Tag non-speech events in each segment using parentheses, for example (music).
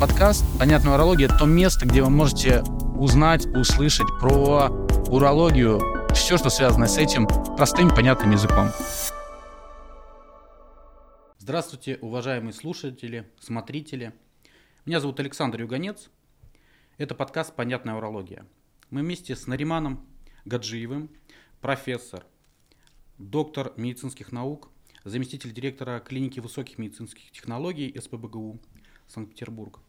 подкаст «Понятная урология» — то место, где вы можете узнать, услышать про урологию, все, что связано с этим, простым, понятным языком. Здравствуйте, уважаемые слушатели, смотрители. Меня зовут Александр Юганец. Это подкаст «Понятная урология». Мы вместе с Нариманом Гаджиевым, профессор, доктор медицинских наук, заместитель директора клиники высоких медицинских технологий СПБГУ Санкт-Петербург.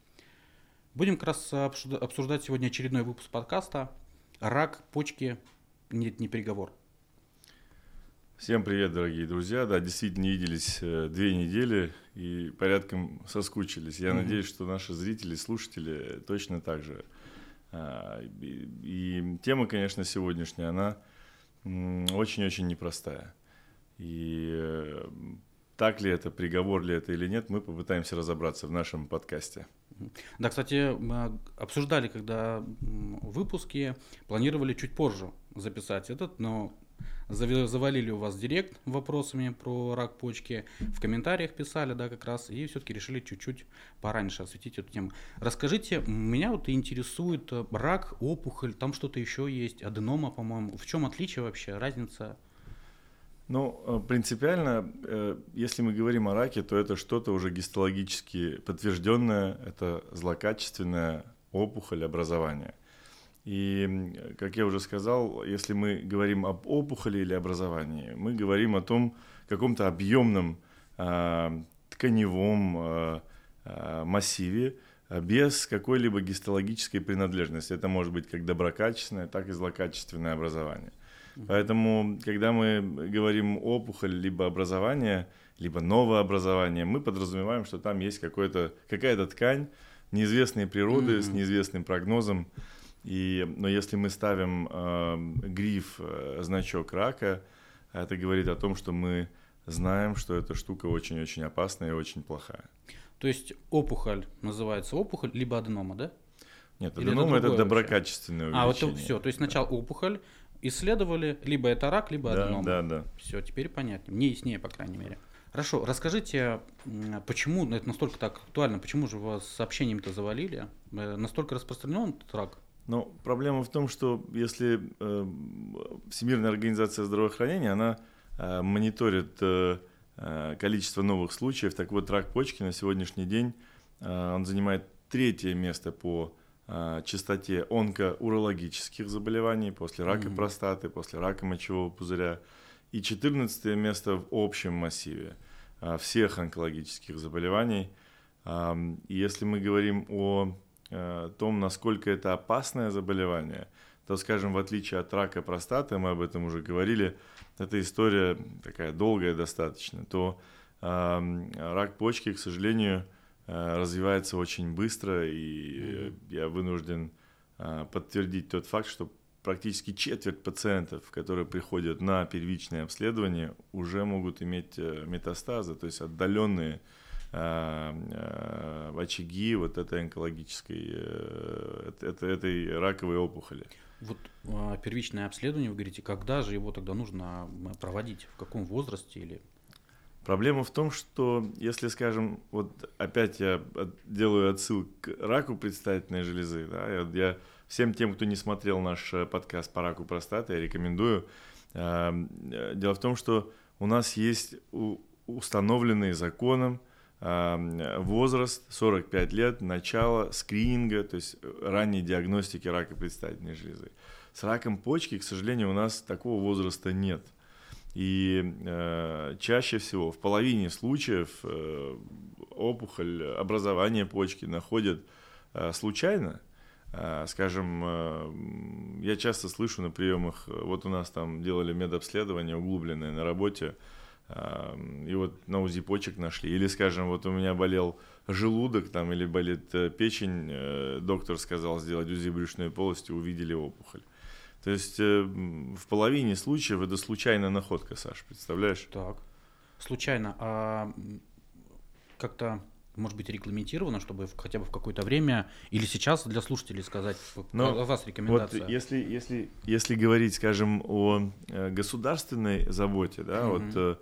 Будем как раз обсуждать сегодня очередной выпуск подкаста «Рак почки. Нет, не приговор». Всем привет, дорогие друзья. Да, действительно не виделись э, две недели и порядком соскучились. Я mm-hmm. надеюсь, что наши зрители, слушатели точно так же. А, и, и тема, конечно, сегодняшняя, она очень-очень непростая. И э, так ли это, приговор ли это или нет, мы попытаемся разобраться в нашем подкасте. Да, кстати, мы обсуждали, когда выпуски, планировали чуть позже записать этот, но завалили у вас директ вопросами про рак почки, в комментариях писали, да, как раз, и все-таки решили чуть-чуть пораньше осветить эту тему. Расскажите, меня вот интересует э, рак, опухоль, там что-то еще есть, аденома, по-моему. В чем отличие вообще, разница? Ну, э, принципиально, э, если мы говорим о раке, то это что-то уже гистологически подтвержденное, это злокачественная опухоль образования. И, как я уже сказал, если мы говорим об опухоли или образовании, мы говорим о том каком-то объемном э, тканевом э, массиве без какой-либо гистологической принадлежности. Это может быть как доброкачественное, так и злокачественное образование. Поэтому, когда мы говорим опухоль, либо образование, либо новое образование, мы подразумеваем, что там есть какая-то ткань неизвестной природы mm-hmm. с неизвестным прогнозом. И, но если мы ставим э, гриф, э, значок рака, это говорит о том, что мы знаем, что эта штука очень-очень опасная и очень плохая. То есть опухоль называется опухоль, либо аденома, да? Нет, аденома это, это доброкачественное увеличение. А вот все, то есть сначала опухоль, исследовали, либо это рак, либо да, аденома. Да, да. Все, теперь понятнее. Мне яснее, по крайней мере. Хорошо, расскажите, почему это настолько так актуально, почему же вас сообщениями-то завалили? Э, настолько распространен этот рак? Ну, проблема в том, что если э, Всемирная организация здравоохранения, она э, мониторит э, э количество новых случаев, так вот рак почки на сегодняшний день, э, он занимает третье место по частоте онкоурологических заболеваний, после рака mm-hmm. простаты, после рака мочевого пузыря. И 14 место в общем массиве а, всех онкологических заболеваний. И если мы говорим о том, насколько это опасное заболевание, то, скажем, в отличие от рака простаты, мы об этом уже говорили, эта история такая долгая достаточно, то рак почки, к сожалению, Э, развивается очень быстро, и я вынужден э, подтвердить тот факт, что практически четверть пациентов, которые приходят на первичное обследование, уже могут иметь э, метастазы, то есть отдаленные очаги вот этой онкологической, этой, этой раковой опухоли. Вот а, первичное обследование, вы говорите, когда же его тогда нужно проводить, в каком возрасте или Проблема в том, что если, скажем, вот опять я делаю отсылку к раку предстательной железы, да, я, я всем тем, кто не смотрел наш э, подкаст по раку простаты, я рекомендую. Эм, э, дело в том, что у нас есть установленный законом эм, возраст 45 лет, начало скрининга, то есть э, ранней диагностики рака предстательной железы. С раком почки, к сожалению, у нас такого возраста нет – и э, чаще всего, в половине случаев, э, опухоль, образование почки находят э, случайно. Э, скажем, э, я часто слышу на приемах, вот у нас там делали медобследование углубленное на работе, э, и вот на УЗИ почек нашли. Или, скажем, вот у меня болел желудок там, или болит э, печень, э, доктор сказал сделать УЗИ брюшной полости, увидели опухоль. То есть э, в половине случаев это случайная находка, Саш, представляешь? Так. Случайно. А как-то может быть регламентировано, чтобы хотя бы в какое-то время или сейчас для слушателей сказать Но вас рекомендация? Вот если, если, если говорить, скажем, о э, государственной заботе, да, mm-hmm. вот,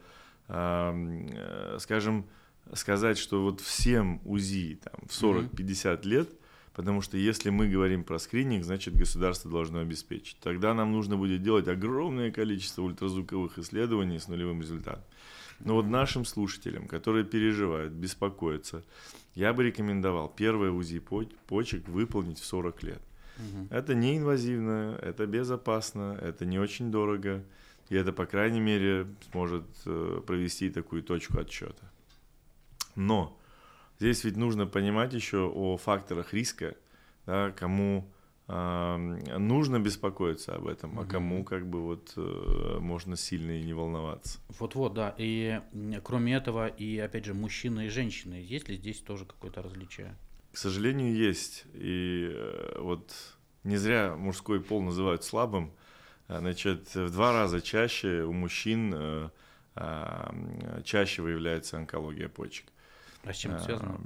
э, э, скажем, сказать, что вот всем УЗИ там, в 40-50 лет, потому что если мы говорим про скрининг, значит государство должно обеспечить. Тогда нам нужно будет делать огромное количество ультразвуковых исследований с нулевым результатом. Но вот нашим слушателям, которые переживают, беспокоятся, я бы рекомендовал первое УЗИ почек выполнить в 40 лет. Угу. Это не инвазивно, это безопасно, это не очень дорого, и это, по крайней мере, сможет э, провести такую точку отсчета. Но здесь ведь нужно понимать еще о факторах риска, да, кому э, нужно беспокоиться об этом, угу. а кому как бы вот э, можно сильно и не волноваться. Вот-вот, да. И кроме этого, и опять же, мужчины и женщины, есть ли здесь тоже какое-то различие? К сожалению, есть. И э, вот не зря мужской пол называют слабым. Значит, в два раза чаще у мужчин э, э, чаще выявляется онкология почек. А с чем это связано?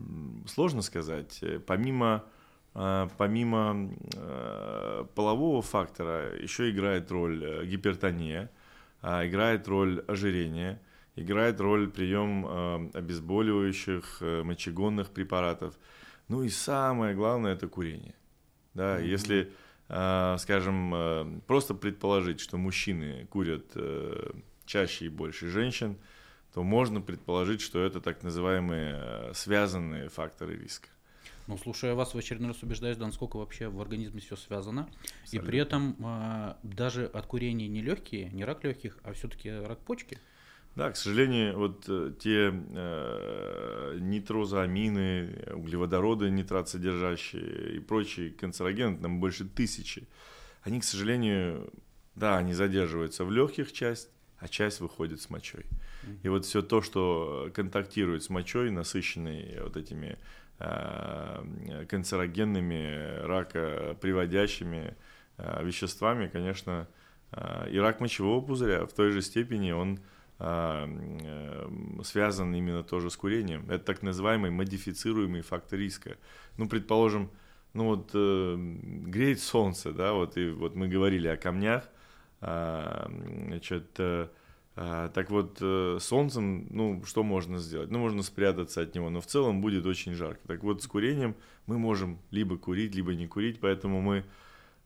Сложно сказать. Помимо, помимо полового фактора еще играет роль гипертония, играет роль ожирения, играет роль прием обезболивающих, мочегонных препаратов – ну и самое главное это курение. Да, mm-hmm. если, э, скажем, э, просто предположить, что мужчины курят э, чаще и больше женщин, то можно предположить, что это так называемые э, связанные факторы риска. Ну, слушая вас, в очередной раз убеждаюсь, да, насколько вообще в организме все связано. Абсолютно. И при этом э, даже от курения не легкие, не рак легких, а все-таки рак почки. Да, к сожалению, вот э, те э, нитрозамины, углеводороды нитрат-содержащие и прочие канцерогены, там больше тысячи, они, к сожалению, да, они задерживаются в легких часть, а часть выходит с мочой. И вот все то, что контактирует с мочой, насыщенной вот этими э, канцерогенными, рака приводящими э, веществами, конечно, э, и рак мочевого пузыря в той же степени он а, связан именно тоже с курением. Это так называемый модифицируемый фактор риска. Ну, предположим, ну вот э, греет солнце, да, вот и вот мы говорили о камнях, значит, э, э, так вот э, солнцем, ну что можно сделать? Ну можно спрятаться от него, но в целом будет очень жарко. Так вот с курением мы можем либо курить, либо не курить, поэтому мы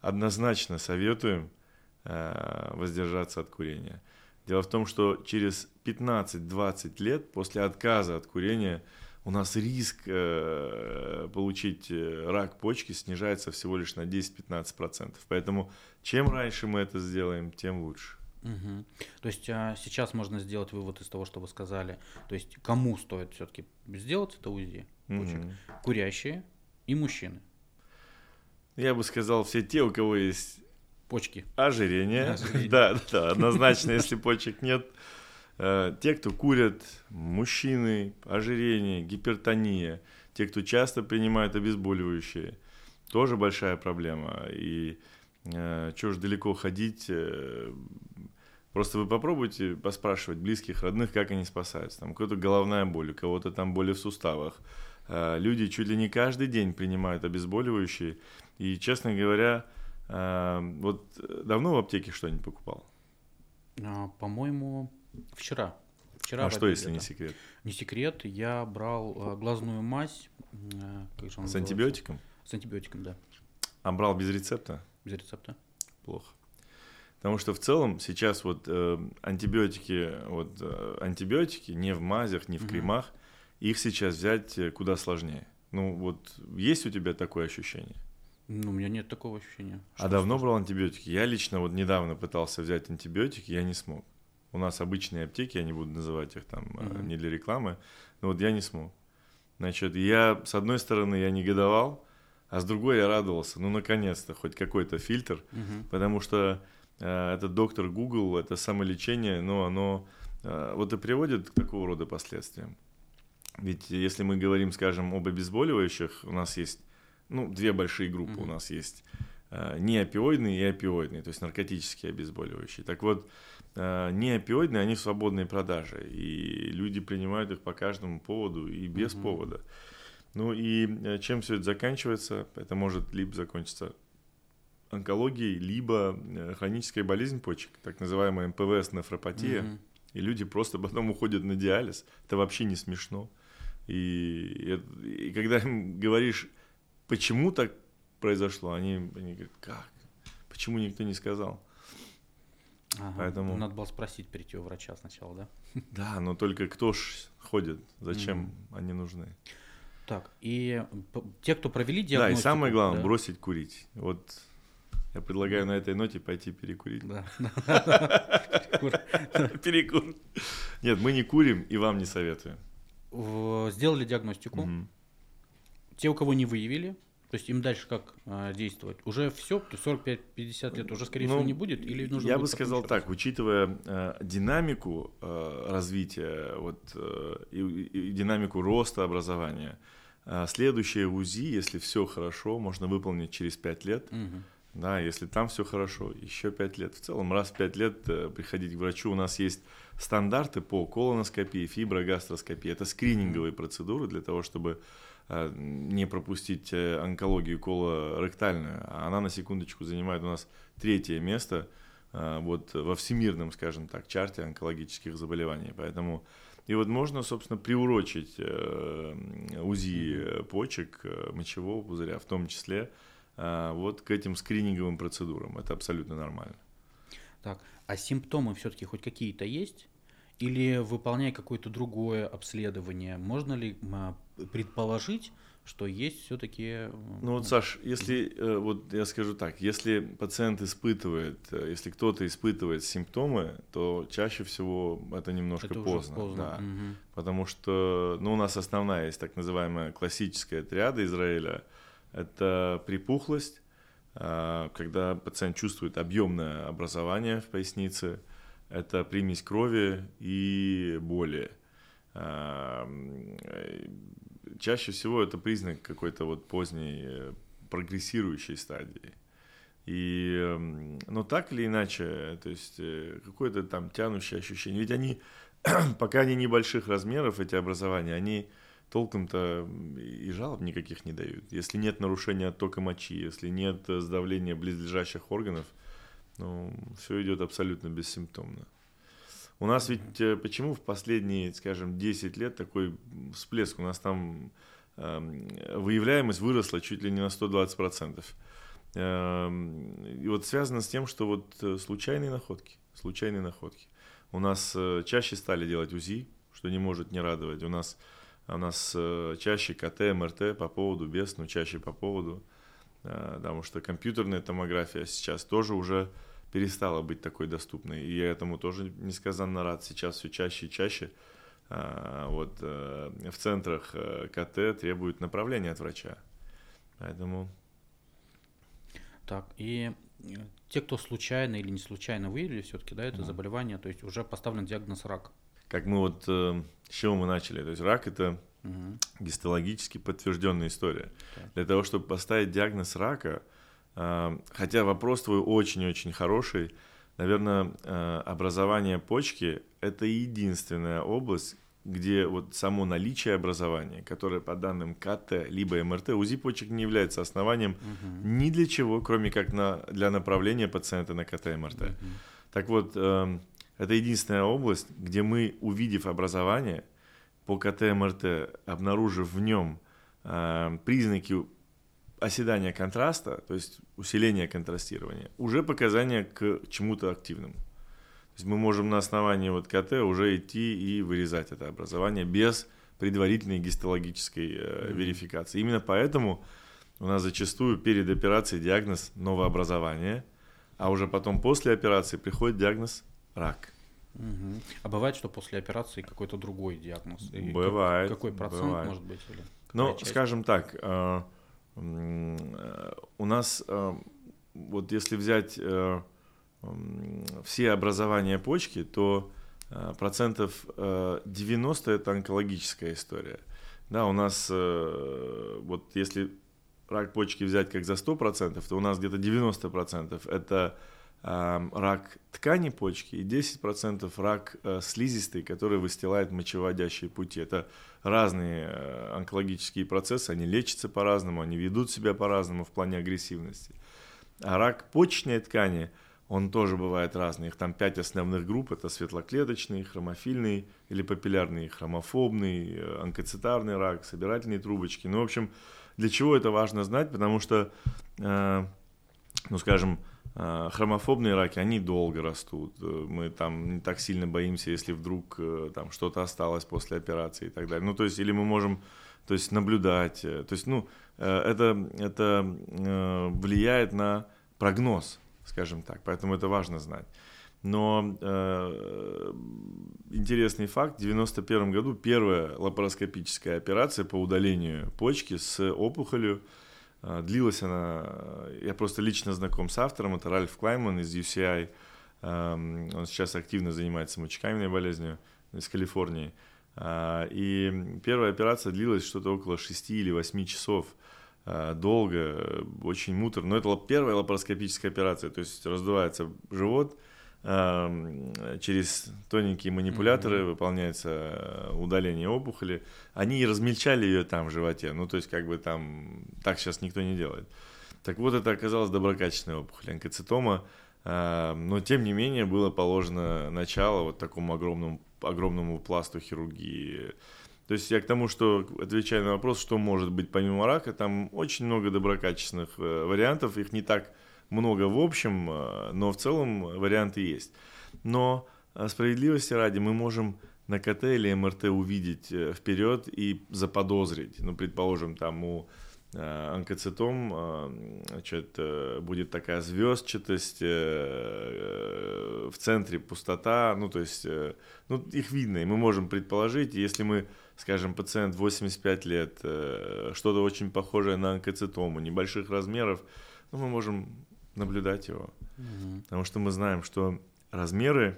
однозначно советуем воздержаться от курения. Дело в том, что через 15-20 лет после отказа от курения у нас риск э, получить э, рак почки снижается всего лишь на 10-15%. Поэтому чем раньше мы это сделаем, тем лучше. Угу. То есть а, сейчас можно сделать вывод из того, что вы сказали. То есть кому стоит все-таки сделать это УЗИ почек? Угу. Курящие и мужчины. Я бы сказал, все те, у кого есть Почки. Ожирение. Ожирение. Да, да, однозначно, если почек нет. Э, те, кто курят, мужчины, ожирение, гипертония, те, кто часто принимают обезболивающие, тоже большая проблема. И э, что ж далеко ходить, э, Просто вы попробуйте поспрашивать близких, родных, как они спасаются. Там какая-то головная боль, у кого-то там боли в суставах. Э, люди чуть ли не каждый день принимают обезболивающие. И, честно говоря, Эм, вот э, давно в аптеке что-нибудь покупал? А, по-моему, вчера. Вчера а что, если не секрет? Не секрет, я брал э, глазную мазь. Э, как же С антибиотиком? С антибиотиком, да. А брал без рецепта? Без рецепта. Плохо. Потому что в целом сейчас вот э, антибиотики, вот э, антибиотики не в мазях, не в кремах, угу. их сейчас взять куда сложнее. Ну вот есть у тебя такое ощущение? Ну, у меня нет такого ощущения. А давно брал антибиотики? Я лично вот недавно пытался взять антибиотики, я не смог. У нас обычные аптеки, я не буду называть их там угу. не для рекламы, но вот я не смог. Значит, я, с одной стороны, я негодовал, а с другой я радовался. Ну, наконец-то, хоть какой-то фильтр, угу. потому что э, этот доктор Google, это самолечение, но оно э, вот и приводит к такого рода последствиям. Ведь если мы говорим, скажем, об обезболивающих, у нас есть ну, две большие группы mm-hmm. у нас есть. Э, неопиоидные и опиоидные, то есть наркотические обезболивающие. Так вот, э, неопиоидные, они в свободной продаже, и люди принимают их по каждому поводу и без mm-hmm. повода. Ну и э, чем все это заканчивается? Это может либо закончиться онкологией, либо хроническая болезнь почек, так называемая МПВС, нефропатия, mm-hmm. и люди просто потом уходят на диализ. Это вообще не смешно. И, и когда им говоришь, почему так произошло, они, они говорят, как? Почему никто не сказал? Ага. Поэтому... Надо было спросить, прийти у врача сначала, да? (laughs) Да, но только кто ж ходит, зачем mm-hmm. они нужны? Так, и те, кто провели диагностику... Да, и самое главное, да? бросить курить. Вот я предлагаю на этой ноте пойти перекурить. Да. (laughs) (laughs) Перекур. Нет, мы не курим и вам не советуем. Сделали диагностику. Те, у кого не выявили, то есть им дальше как а, действовать? Уже все, 45-50 лет уже, скорее ну, всего, не будет? Или нужно я бы сказал так, учитывая э, динамику э, развития вот, э, и, и динамику роста образования, э, следующее УЗИ, если все хорошо, можно выполнить через 5 лет. Угу. Да, если там все хорошо, еще 5 лет. В целом, раз в 5 лет э, приходить к врачу. У нас есть стандарты по колоноскопии, фиброгастроскопии. Это скрининговые процедуры для того, чтобы Э, не пропустить э, онкологию колоректальную. А она, на секундочку, занимает у нас третье место э, вот, во всемирном, скажем так, чарте онкологических заболеваний. Поэтому и вот можно, собственно, приурочить УЗИ почек, мочевого пузыря, в том числе, вот к этим скрининговым процедурам. Это абсолютно нормально. Так, а симптомы все-таки хоть какие-то есть? Или выполняя какое-то другое обследование, можно ли предположить, что есть все-таки... Ну вот, Саш, если, э, вот я скажу так, если пациент испытывает, э, если кто-то испытывает симптомы, то чаще всего это немножко это поздно. поздно. Да. Угу. Потому что, ну, у нас основная есть так называемая классическая триада Израиля. Это припухлость, а, когда пациент чувствует объемное образование в пояснице, это примесь крови и боли. А, чаще всего это признак какой-то вот поздней э, прогрессирующей стадии. И, но так или иначе, то есть э, какое-то там тянущее ощущение. Ведь они, (clears throat) пока они небольших размеров, эти образования, они толком-то и жалоб никаких не дают. Если нет нарушения оттока мочи, если нет сдавления близлежащих органов, ну, все идет абсолютно бессимптомно. У нас ведь э, почему в последние, скажем, 10 лет такой всплеск? У нас там э, выявляемость выросла чуть ли не на 120%. Э, эм, и вот связано с тем, что вот э, случайные находки, случайные находки. У нас э, чаще стали делать УЗИ, что не может не радовать. У нас, у нас чаще КТ, МРТ по поводу без, но чаще по поводу. Потому что компьютерная томография сейчас тоже уже перестала быть такой доступной. И я этому тоже несказанно рад. Сейчас все чаще и чаще а, вот, э, в центрах э, КТ требуют направления от врача. Поэтому... Так, и э, те, кто случайно или не случайно выявили все-таки, да, это mm. заболевание, то есть уже поставлен диагноз рак. Как мы вот, с чего мы начали, то есть рак это угу. гистологически подтвержденная история. Так. Для того, чтобы поставить диагноз рака, Хотя вопрос твой очень-очень хороший. Наверное, э, образование почки – это единственная область, где вот само наличие образования, которое по данным КТ либо МРТ, УЗИ почек не является основанием угу. ни для чего, кроме как на, для направления пациента на КТ МРТ. Угу. Так вот, эм, это единственная область, где мы, увидев образование по КТ МРТ, обнаружив в нем э, признаки оседание контраста, то есть усиление контрастирования, уже показания к чему-то активному. То есть мы можем на основании вот КТ уже идти и вырезать это образование без предварительной гистологической э, верификации. Именно поэтому у нас зачастую перед операцией диагноз новообразование, а уже потом после операции приходит диагноз рак. Угу. А бывает, что после операции какой-то другой диагноз? бывает. Какой процент бывает. может быть? Или ну, скажем так, Э, у нас, э, вот если взять э, все образования почки, то процентов 90 это онкологическая история. Да, у нас, вот если рак почки взять как за 100%, то у нас где-то 90% это рак ткани почки и 10% рак слизистой, который выстилает мочеводящие пути. Это разные э, онкологические процессы, они лечатся по-разному, они ведут себя по-разному в плане агрессивности. А рак почечной ткани, он тоже бывает разный. Их там пять основных групп. Это светлоклеточный, хромофильный или папиллярный, хромофобный, э, онкоцитарный рак, собирательные трубочки. Ну, в общем, для чего это важно знать? Потому что, э, ну, скажем, э, хромофобные раки, они долго растут. Э, мы там не так сильно боимся, если вдруг э, там что-то осталось после операции и так далее. Ну, то есть, или мы можем то есть наблюдать. Э, то есть, ну, это, это влияет на прогноз скажем так. Поэтому это важно знать. Но интересный факт, в 1991 году первая лапароскопическая операция по удалению почки с опухолью, длилась она, я просто лично знаком с автором, это Ральф Клайман из UCI, э, он сейчас активно занимается мочекаменной болезнью из Калифорнии. Э, и первая операция длилась что-то около 6 или 8 часов. Э, долго, очень муторно. Но это первая лапароскопическая операция, то есть раздувается живот, эм, через тоненькие манипуляторы mm-hmm. выполняется э, удаление опухоли. Они размельчали ее там в животе, ну то есть как бы там так сейчас никто не делает. Так вот это оказалось доброкачественная опухоль, онкоцитома, эм, но тем не менее было положено начало вот такому огромному, огромному пласту хирургии то есть я к тому, что отвечая на вопрос, что может быть помимо рака, там очень много доброкачественных э, вариантов, их не так много в общем, э, но в целом варианты есть. Но э, справедливости ради мы можем на КТ или МРТ увидеть вперед и заподозрить, ну, предположим, там у онкоцитом значит, будет такая звездчатость, в центре пустота, ну, то есть, ну, их видно, и мы можем предположить, если мы скажем, пациент 85 лет, э, что-то очень похожее на онкоцитому, небольших размеров, ну, мы можем наблюдать его. Угу. Потому что мы знаем, что размеры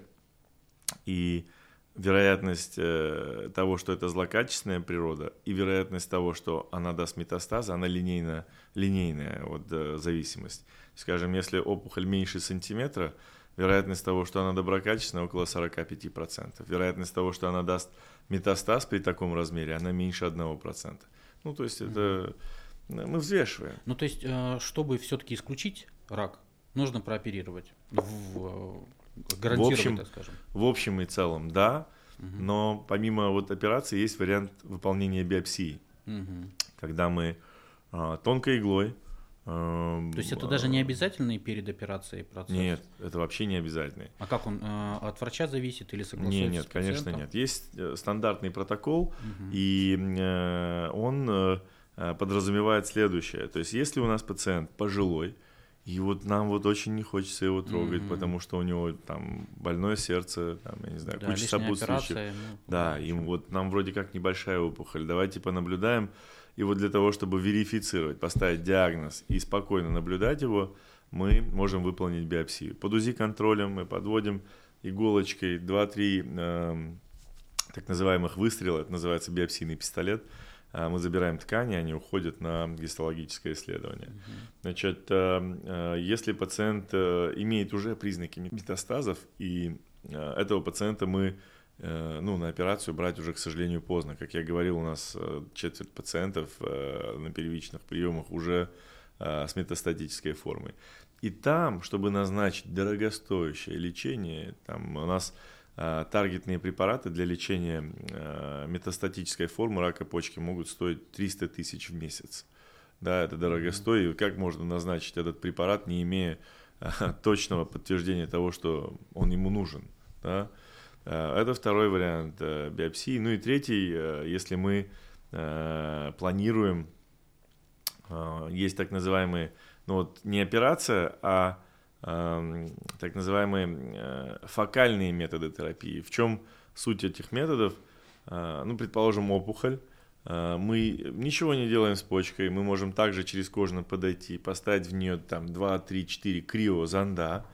и вероятность э, того, что это злокачественная природа, и вероятность того, что она даст метастазы, она линейно, линейная вот, э, зависимость. Скажем, если опухоль меньше сантиметра, вероятность того, что она доброкачественная, около 45%. Вероятность того, что она даст метастаз при таком размере, она меньше 1%. Ну, то есть это мы взвешиваем. Ну, то есть, э, чтобы все-таки исключить рак, нужно прооперировать. В, гарантировать, в общем, так скажем. В общем и целом, да. Угу. Но помимо вот операции есть вариант выполнения биопсии. Угу. Когда мы а, тонкой иглой то есть это даже не обязательный перед операцией процесс? Нет, это вообще не обязательный. А как он э, от врача зависит или согласуется? Нет, нет, конечно нет. Есть э, стандартный протокол, угу. и э, он подразумевает следующее. То есть если у нас пациент пожилой, и вот нам вот очень не хочется его трогать, mm потому что у него там больное сердце, там, я не знаю, да, куча сопутствующих. Ну, да, им вот нам вроде как небольшая опухоль. Давайте понаблюдаем. И вот для того, чтобы верифицировать, поставить диагноз и спокойно наблюдать его, мы можем выполнить биопсию. Под УЗИ-контролем мы подводим иголочкой 2-3 э, так называемых выстрела, это называется биопсийный пистолет. Э, мы забираем ткани, они уходят на гистологическое исследование. Значит, э, э, если пациент э, имеет уже признаки метастазов, и этого пациента мы ну, на операцию брать уже, к сожалению, поздно. Как я говорил, у нас четверть пациентов на первичных приемах уже с метастатической формой. И там, чтобы назначить дорогостоящее лечение, там у нас таргетные препараты для лечения метастатической формы рака почки могут стоить 300 тысяч в месяц. Да, это дорогостоит. Как можно назначить этот препарат, не имея (laughs) точного подтверждения того, что он ему нужен? Да? Э, это второй вариант э, биопсии. Ну и третий, э, если мы планируем, есть так называемые, ну вот не операция, а так называемые фокальные методы терапии. В чем суть этих методов? Ну, предположим, опухоль. Мы ничего не делаем с почкой, мы можем также через кожно подойти, поставить в нее там 2, 3, 4 криозонда,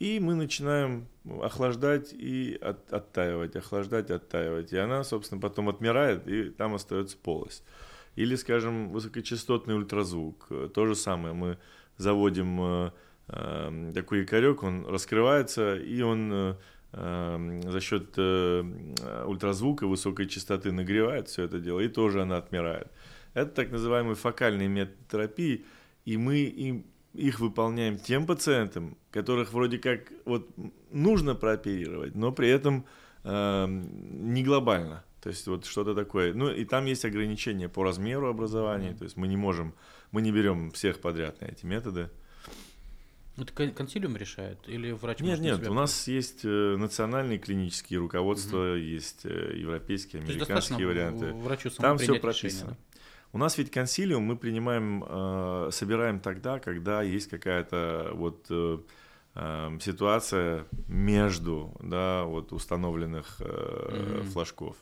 и мы начинаем охлаждать и от, оттаивать, охлаждать, оттаивать. И она, собственно, потом отмирает, и там остается полость. Или, скажем, высокочастотный ультразвук. То же самое. Мы заводим э, э, такой якорек, он раскрывается, и он э, э, за счет э, ультразвука высокой частоты нагревает все это дело, и тоже она отмирает. Это так называемый фокальный метод терапии, и мы им их выполняем тем пациентам, которых вроде как вот нужно прооперировать, но при этом э, не глобально. То есть вот что-то такое. Ну и там есть ограничения по размеру образования, то есть мы не можем, мы не берем всех подряд на эти методы. Это консилиум решает или врач? Нет, нет, у нас есть э, национальные клинические руководства, угу. есть э, европейские, американские варианты. Врачу Там все прописано. Решение, да? У нас ведь консилиум мы принимаем, э, собираем тогда, когда есть какая-то вот э, ситуация между, да, вот установленных э, mm-hmm. флажков,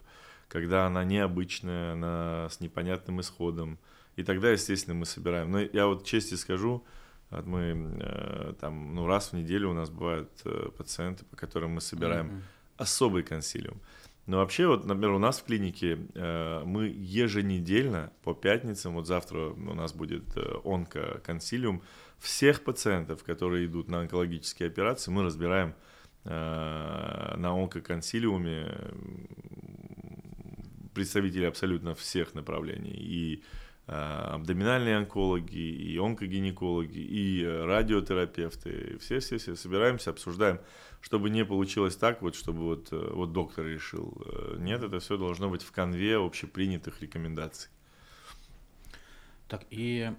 когда она необычная, она с непонятным исходом, и тогда, естественно, мы собираем. Но я вот честно скажу, мы э, там, ну, раз в неделю у нас бывают э, пациенты, по которым мы собираем mm-hmm. особый консилиум. Но вообще, вот, например, у нас в клинике э, мы еженедельно по пятницам, вот завтра у нас будет э, онкоконсилиум, всех пациентов, которые идут на онкологические операции, мы разбираем э, на онкоконсилиуме представителей абсолютно всех направлений. И абдоминальные онкологи, и онкогинекологи, и радиотерапевты, все-все-все собираемся, обсуждаем, чтобы не получилось так, вот, чтобы вот, э, вот доктор решил. Э, нет, это все должно быть в конве общепринятых рекомендаций. Так, и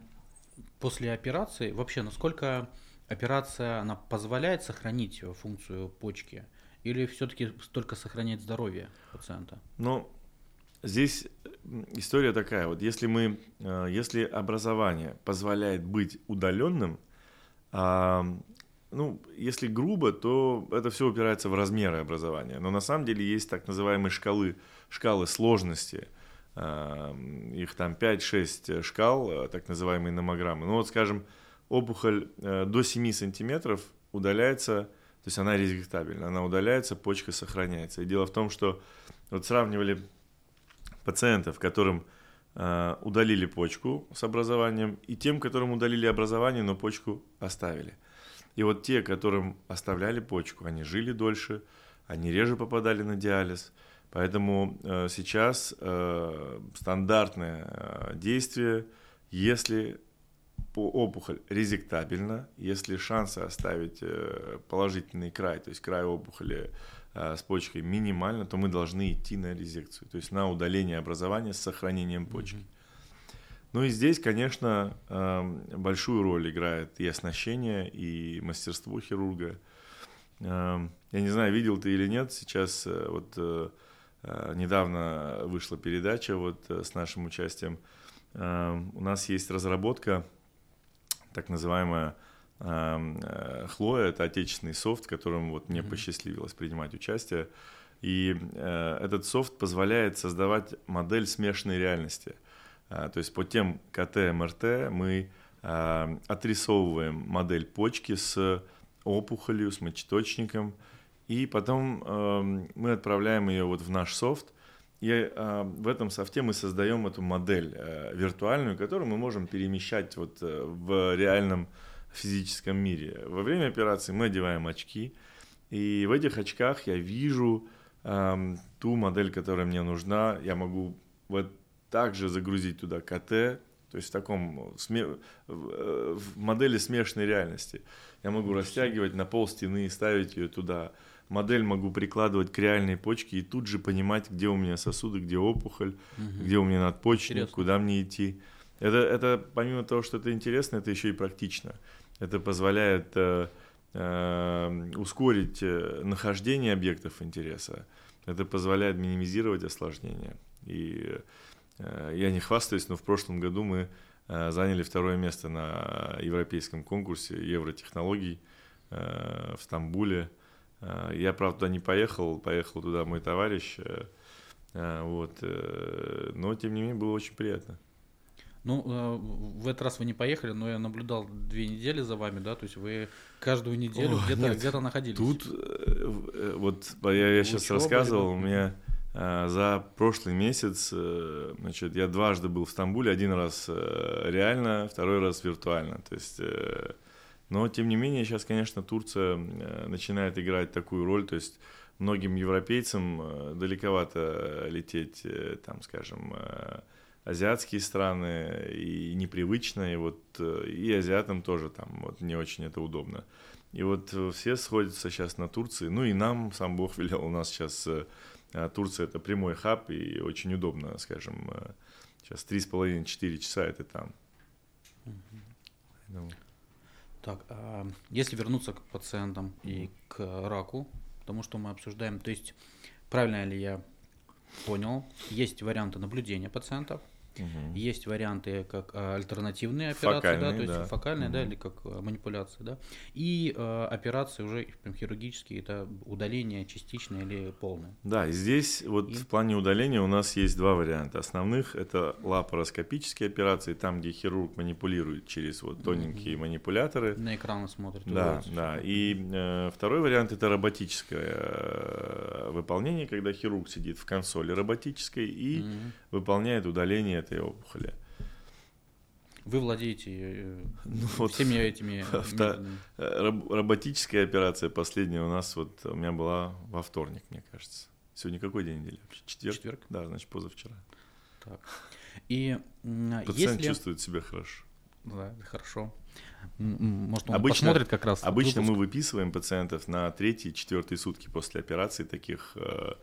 после операции, вообще, насколько операция, она позволяет сохранить функцию почки? Или все-таки только сохранять здоровье пациента? Ну, Здесь история такая, вот если мы, э, если образование позволяет быть удаленным, ну, если грубо, то это все упирается в размеры образования. Но на самом деле есть так называемые шкалы, шкалы сложности. Их там 5-6 шкал, э, так называемые номограммы. Ну вот, скажем, опухоль э, до 7 сантиметров удаляется, то есть она резектабельна, она удаляется, почка сохраняется. И дело в том, что вот сравнивали пациентов, которым э, удалили почку с образованием, и тем, которым удалили образование, но почку оставили. И вот те, которым оставляли почку, они жили дольше, они реже попадали на диализ. Поэтому э, сейчас э, стандартное действие, если опухоль резектабельна, если шансы оставить положительный край, то есть край опухоли с почкой минимально, то мы должны идти на резекцию, то есть на удаление образования с сохранением почки. Ну и здесь, конечно, эм, большую роль играет и оснащение, и мастерство хирурга. Эм, я не знаю, видел ты или нет, сейчас э, вот э, недавно вышла передача вот с нашим участием. Эм, у нас есть разработка, так называемая Э, Хлоя — это отечественный софт, в котором вот мне посчастливилось принимать участие. И э, этот софт позволяет создавать модель смешанной реальности. Э, то есть по тем КТ, МРТ мы э, отрисовываем модель почки с опухолью, с мочеточником, и потом э, мы отправляем ее вот в наш софт, и э, в этом софте мы создаем эту модель э, виртуальную, которую мы можем перемещать вот э, в реальном физическом мире. Во время операции мы одеваем очки, и в этих очках я вижу эм, ту модель, которая мне нужна. Я могу вот также загрузить туда КТ, то есть в таком сме... в модели смешанной реальности. Я могу растягивать на пол стены и ставить ее туда. Модель могу прикладывать к реальной почке и тут же понимать, где у меня сосуды, где опухоль, угу. где у меня надпочечник, Интересно. куда мне идти. Это, это помимо того, что это интересно, это еще и практично. Это позволяет э, э, ускорить э, нахождение объектов интереса. Это позволяет минимизировать осложнения. И э, я не хвастаюсь, но в прошлом году мы э, заняли второе место на европейском конкурсе евротехнологий э, в Стамбуле. Э, я, правда, туда не поехал, поехал туда мой товарищ. Э, э вот, э, но, тем не менее, было очень приятно. Ну, э, в этот раз вы не поехали, но я наблюдал две недели за вами, да, то есть вы каждую неделю где-то где находились. Тут э, э, вот я, я сейчас рассказывал, у меня за прошлый месяц, значит, я дважды был в Стамбуле, один раз реально, второй раз виртуально, то есть, но тем не менее сейчас, конечно, Турция начинает играть такую роль, то есть многим европейцам далековато лететь, там, скажем, азиатские страны, и непривычно, и вот э, и азиатам тоже там вот не очень это удобно. И вот все сходятся сейчас на Турции, ну и нам сам Бог велел, у нас сейчас Турция это прямой хаб, и очень удобно, скажем, сейчас три с половиной четыре часа это там. Угу. Так, а если вернуться к пациентам и к раку, тому, что мы обсуждаем, то есть правильно ли я понял, есть варианты наблюдения пациентов, Угу. Есть варианты как а, альтернативные операции, фокальные, да, то есть да. фокальные, угу. да, или как а, манипуляции, да, и э, операции уже прям хирургические, это удаление частичное или полное. Да, и здесь вот и... в плане удаления у нас есть два варианта. Основных это лапароскопические операции, там, где хирург манипулирует через вот тоненькие угу. манипуляторы. На экраны смотрит. Да, да. И э, второй вариант это роботическое э, выполнение, когда хирург сидит в консоли роботической и угу. выполняет удаление этой опухоли. Вы владеете э, (laughs) ну, вот всеми этими (laughs) авто, Роботическая операция последняя у нас вот у меня была во вторник, мне кажется. Сегодня какой день недели? Четверг? Четверг. Да, значит, позавчера. Так. И Пациент если... чувствует себя хорошо. Да, хорошо. Может, он обычно, посмотрит как раз. Обычно выпуск. мы выписываем пациентов на третьи, четвертые сутки после операции таких э,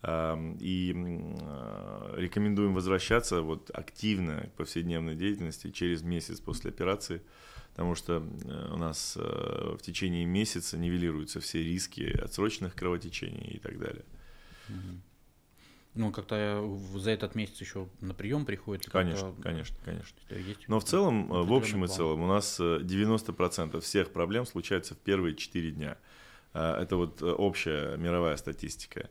и а, рекомендуем возвращаться вот активно к повседневной деятельности через месяц после операции, потому что э, у нас э, в течение месяца нивелируются все риски отсроченных кровотечений и так далее. Ну, как-то за этот месяц еще на прием приходит? Конечно, конечно, конечно. Но в целом, э, в общем и целом, у нас 90% всех проблем случаются в первые 4 дня. Это вот общая мировая статистика.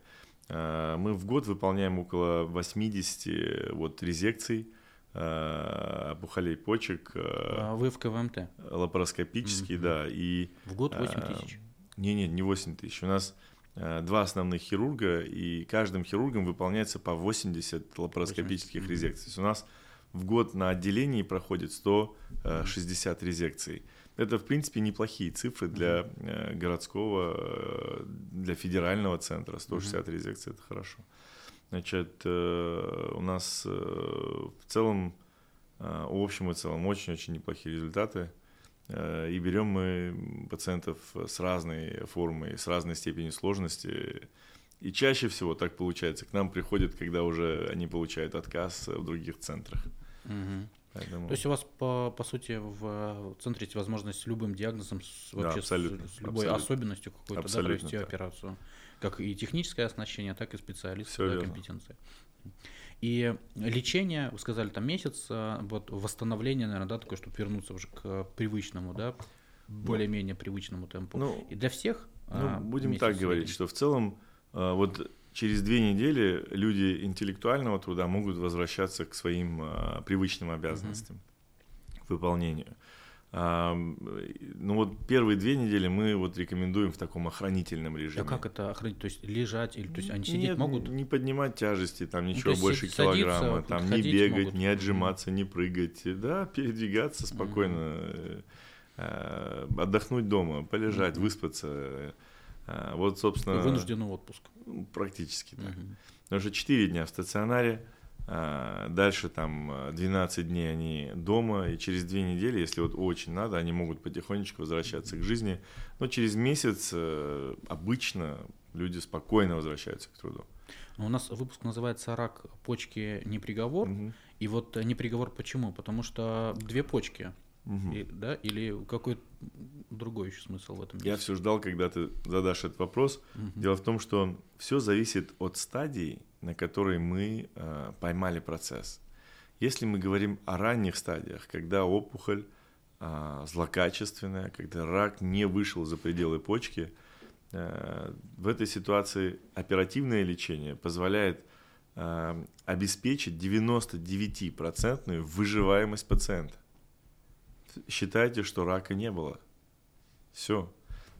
Э, мы в год выполняем около 80 вот, резекций э, опухолей почек. Э, а вы в КВМТ? Лапароскопические, mm-hmm. да. И, в год 8 тысяч? Не-не, не 8 тысяч. У нас два основных хирурга, и каждым хирургом выполняется по 80 лапароскопических 80. резекций. То есть у нас в год на отделении проходит 160 резекций. Это, в принципе, неплохие цифры для э, городского, э, для федерального центра. 160 mm-hmm. резекций – это хорошо. Значит, э, у нас в целом, в общем и целом, очень-очень неплохие результаты. И берем мы пациентов с разной формой, с разной степенью сложности. И чаще всего так получается. К нам приходят, когда уже они получают отказ в других центрах. Угу. Поэтому... То есть у вас, по, по сути, в центре есть возможность с любым диагнозом, с, вообще да, абсолютно, с, любой абсолютно. особенностью какой-то да, провести да. операцию. Как и техническое оснащение, так и специалисты, да, компетенции. И лечение, вы сказали, там месяц, а, вот восстановление, наверное, да, такое, чтобы вернуться уже к привычному, да, более-менее привычному темпу. Ну, и для всех. Ну, а, будем так говорить, что в целом а, вот через две недели люди интеллектуального труда могут возвращаться к своим а, привычным обязанностям, mm-hmm. выполнению. А, ну вот первые две недели мы вот рекомендуем в таком охранительном режиме. А как это охранить? То есть лежать или то есть они сидеть Нет, могут? Не поднимать тяжести, там ну, ничего ну, больше килограмма, там не бегать, могут. не отжиматься, не прыгать, да, передвигаться спокойно, mm-hmm. отдохнуть дома, полежать, mm-hmm. выспаться а, вот, собственно... Вынужденный отпуск. Практически так. Угу. Потому что 4 дня в стационаре, а, дальше там 12 дней они дома, и через 2 недели, если вот очень надо, они могут потихонечку возвращаться к жизни. Но через месяц э, обычно люди спокойно возвращаются к труду. Но у нас выпуск называется «Рак почки не приговор». Угу. И вот не приговор почему? Потому что две почки Угу. И, да? Или какой другой еще смысл в этом? Есть? Я все ждал, когда ты задашь этот вопрос. Угу. Дело в том, что все зависит от стадий, на которой мы э, поймали процесс. Если мы говорим о ранних стадиях, когда опухоль э, злокачественная, когда рак не вышел за пределы почки, э, в этой ситуации оперативное лечение позволяет э, обеспечить 99% выживаемость пациента считайте, что рака не было. Все.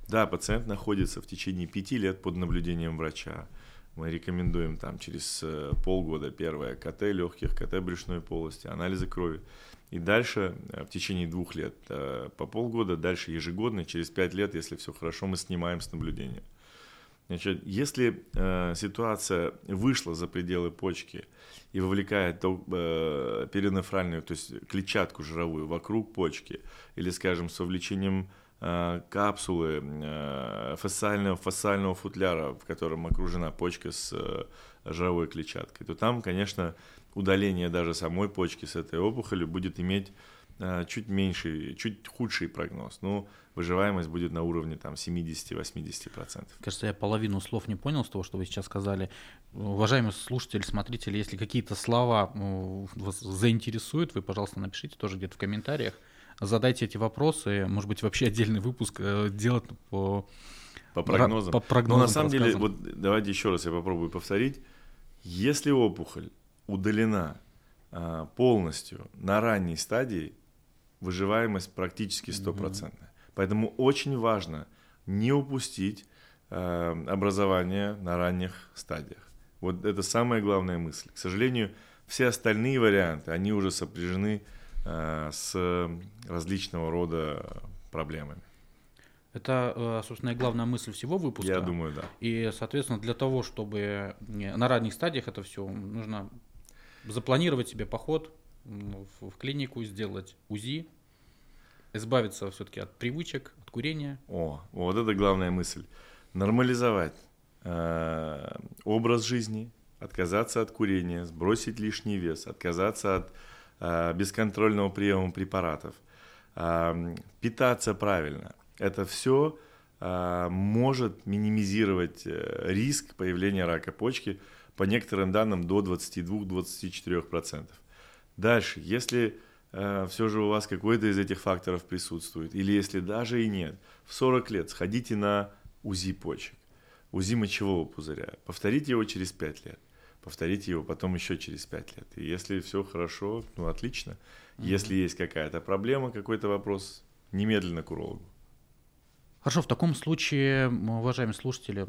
Да, пациент находится в течение пяти лет под наблюдением врача. Мы рекомендуем там через э, полгода первое КТ легких, КТ брюшной полости, анализы крови. И дальше э, в течение двух лет э, по полгода, дальше ежегодно, через пять лет, если все хорошо, мы снимаем с наблюдения. Значит, если э, ситуация вышла за пределы почки и вовлекает э, перинефральную, то есть клетчатку жировую вокруг почки, или, скажем, с вовлечением э, капсулы э, фасциального, фасциального футляра, в котором окружена почка с э, жировой клетчаткой, то там, конечно, удаление даже самой почки с этой опухолью будет иметь чуть меньший, чуть худший прогноз. Ну, выживаемость будет на уровне там 70-80%. Кажется, я половину слов не понял с того, что вы сейчас сказали. Уважаемые слушатели, смотрители, если какие-то слова вас заинтересуют, вы, пожалуйста, напишите тоже где-то в комментариях. Задайте эти вопросы, может быть, вообще отдельный выпуск э, делать по по прогнозам. По прогнозам Но на самом деле, вот давайте еще раз я попробую повторить. Если опухоль удалена полностью на ранней стадии, выживаемость практически стопроцентная. Mm-hmm. Поэтому очень важно не упустить а, образование на ранних стадиях. Вот это самая главная мысль. К сожалению, все остальные варианты, они уже сопряжены а, с различного рода проблемами. Это, э, собственно, и главная мысль всего выпуска. Я думаю, да. И, соответственно, для того, чтобы на ранних стадиях это все, нужно запланировать себе поход в, в клинику, сделать УЗИ, избавиться все-таки от привычек, от курения. О, вот это главная мысль. Нормализовать э, образ жизни, отказаться от курения, сбросить лишний вес, отказаться от э, бесконтрольного приема препаратов, э, питаться правильно. Это все э, может минимизировать э, риск появления рака почки – по некоторым данным до 22-24%. Дальше, если э, все же у вас какой-то из этих факторов присутствует, или если даже и нет, в 40 лет сходите на УЗИ почек, УЗИ мочевого пузыря, повторите его через 5 лет, повторите его потом еще через 5 лет. И если все хорошо, ну отлично. Mm-hmm. Если есть какая-то проблема, какой-то вопрос, немедленно к урологу. Хорошо, в таком случае, уважаемые слушатели,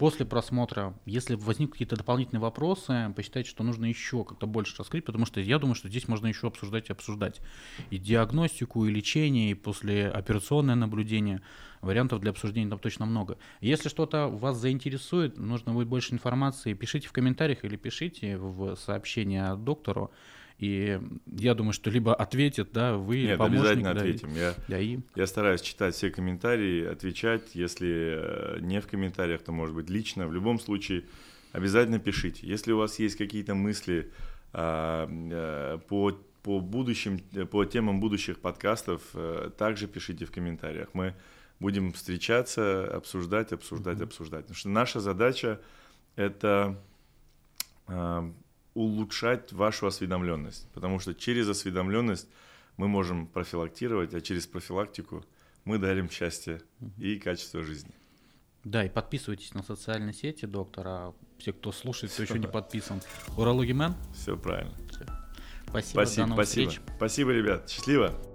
после просмотра, если возникнут какие-то дополнительные вопросы, посчитайте, что нужно еще как-то больше раскрыть, потому что я думаю, что здесь можно еще обсуждать и обсуждать и диагностику, и лечение, и послеоперационное наблюдение. Вариантов для обсуждения там точно много. Если что-то вас заинтересует, нужно будет больше информации, пишите в комментариях или пишите в сообщение доктору. И я думаю, что либо ответит, да, вы Нет, помощник. обязательно да, ответим. Я, да, и... я стараюсь читать все комментарии, отвечать. Если э, не в комментариях, то, может быть, лично. В любом случае, обязательно пишите. Если у вас есть какие-то мысли а, а, по, по, будущим, по темам будущих подкастов, а, также пишите в комментариях. Мы будем встречаться, обсуждать, обсуждать, mm-hmm. обсуждать. Потому что наша задача – это улучшать вашу осведомленность, потому что через осведомленность мы можем профилактировать, а через профилактику мы дарим счастье и качество жизни. Да, и подписывайтесь на социальные сети доктора. Все, кто слушает, кто еще не подписан. Урологи Мэн? Все правильно. Все. Спасибо. Спасибо, спасибо. Встреч. Спасибо, ребят. Счастливо.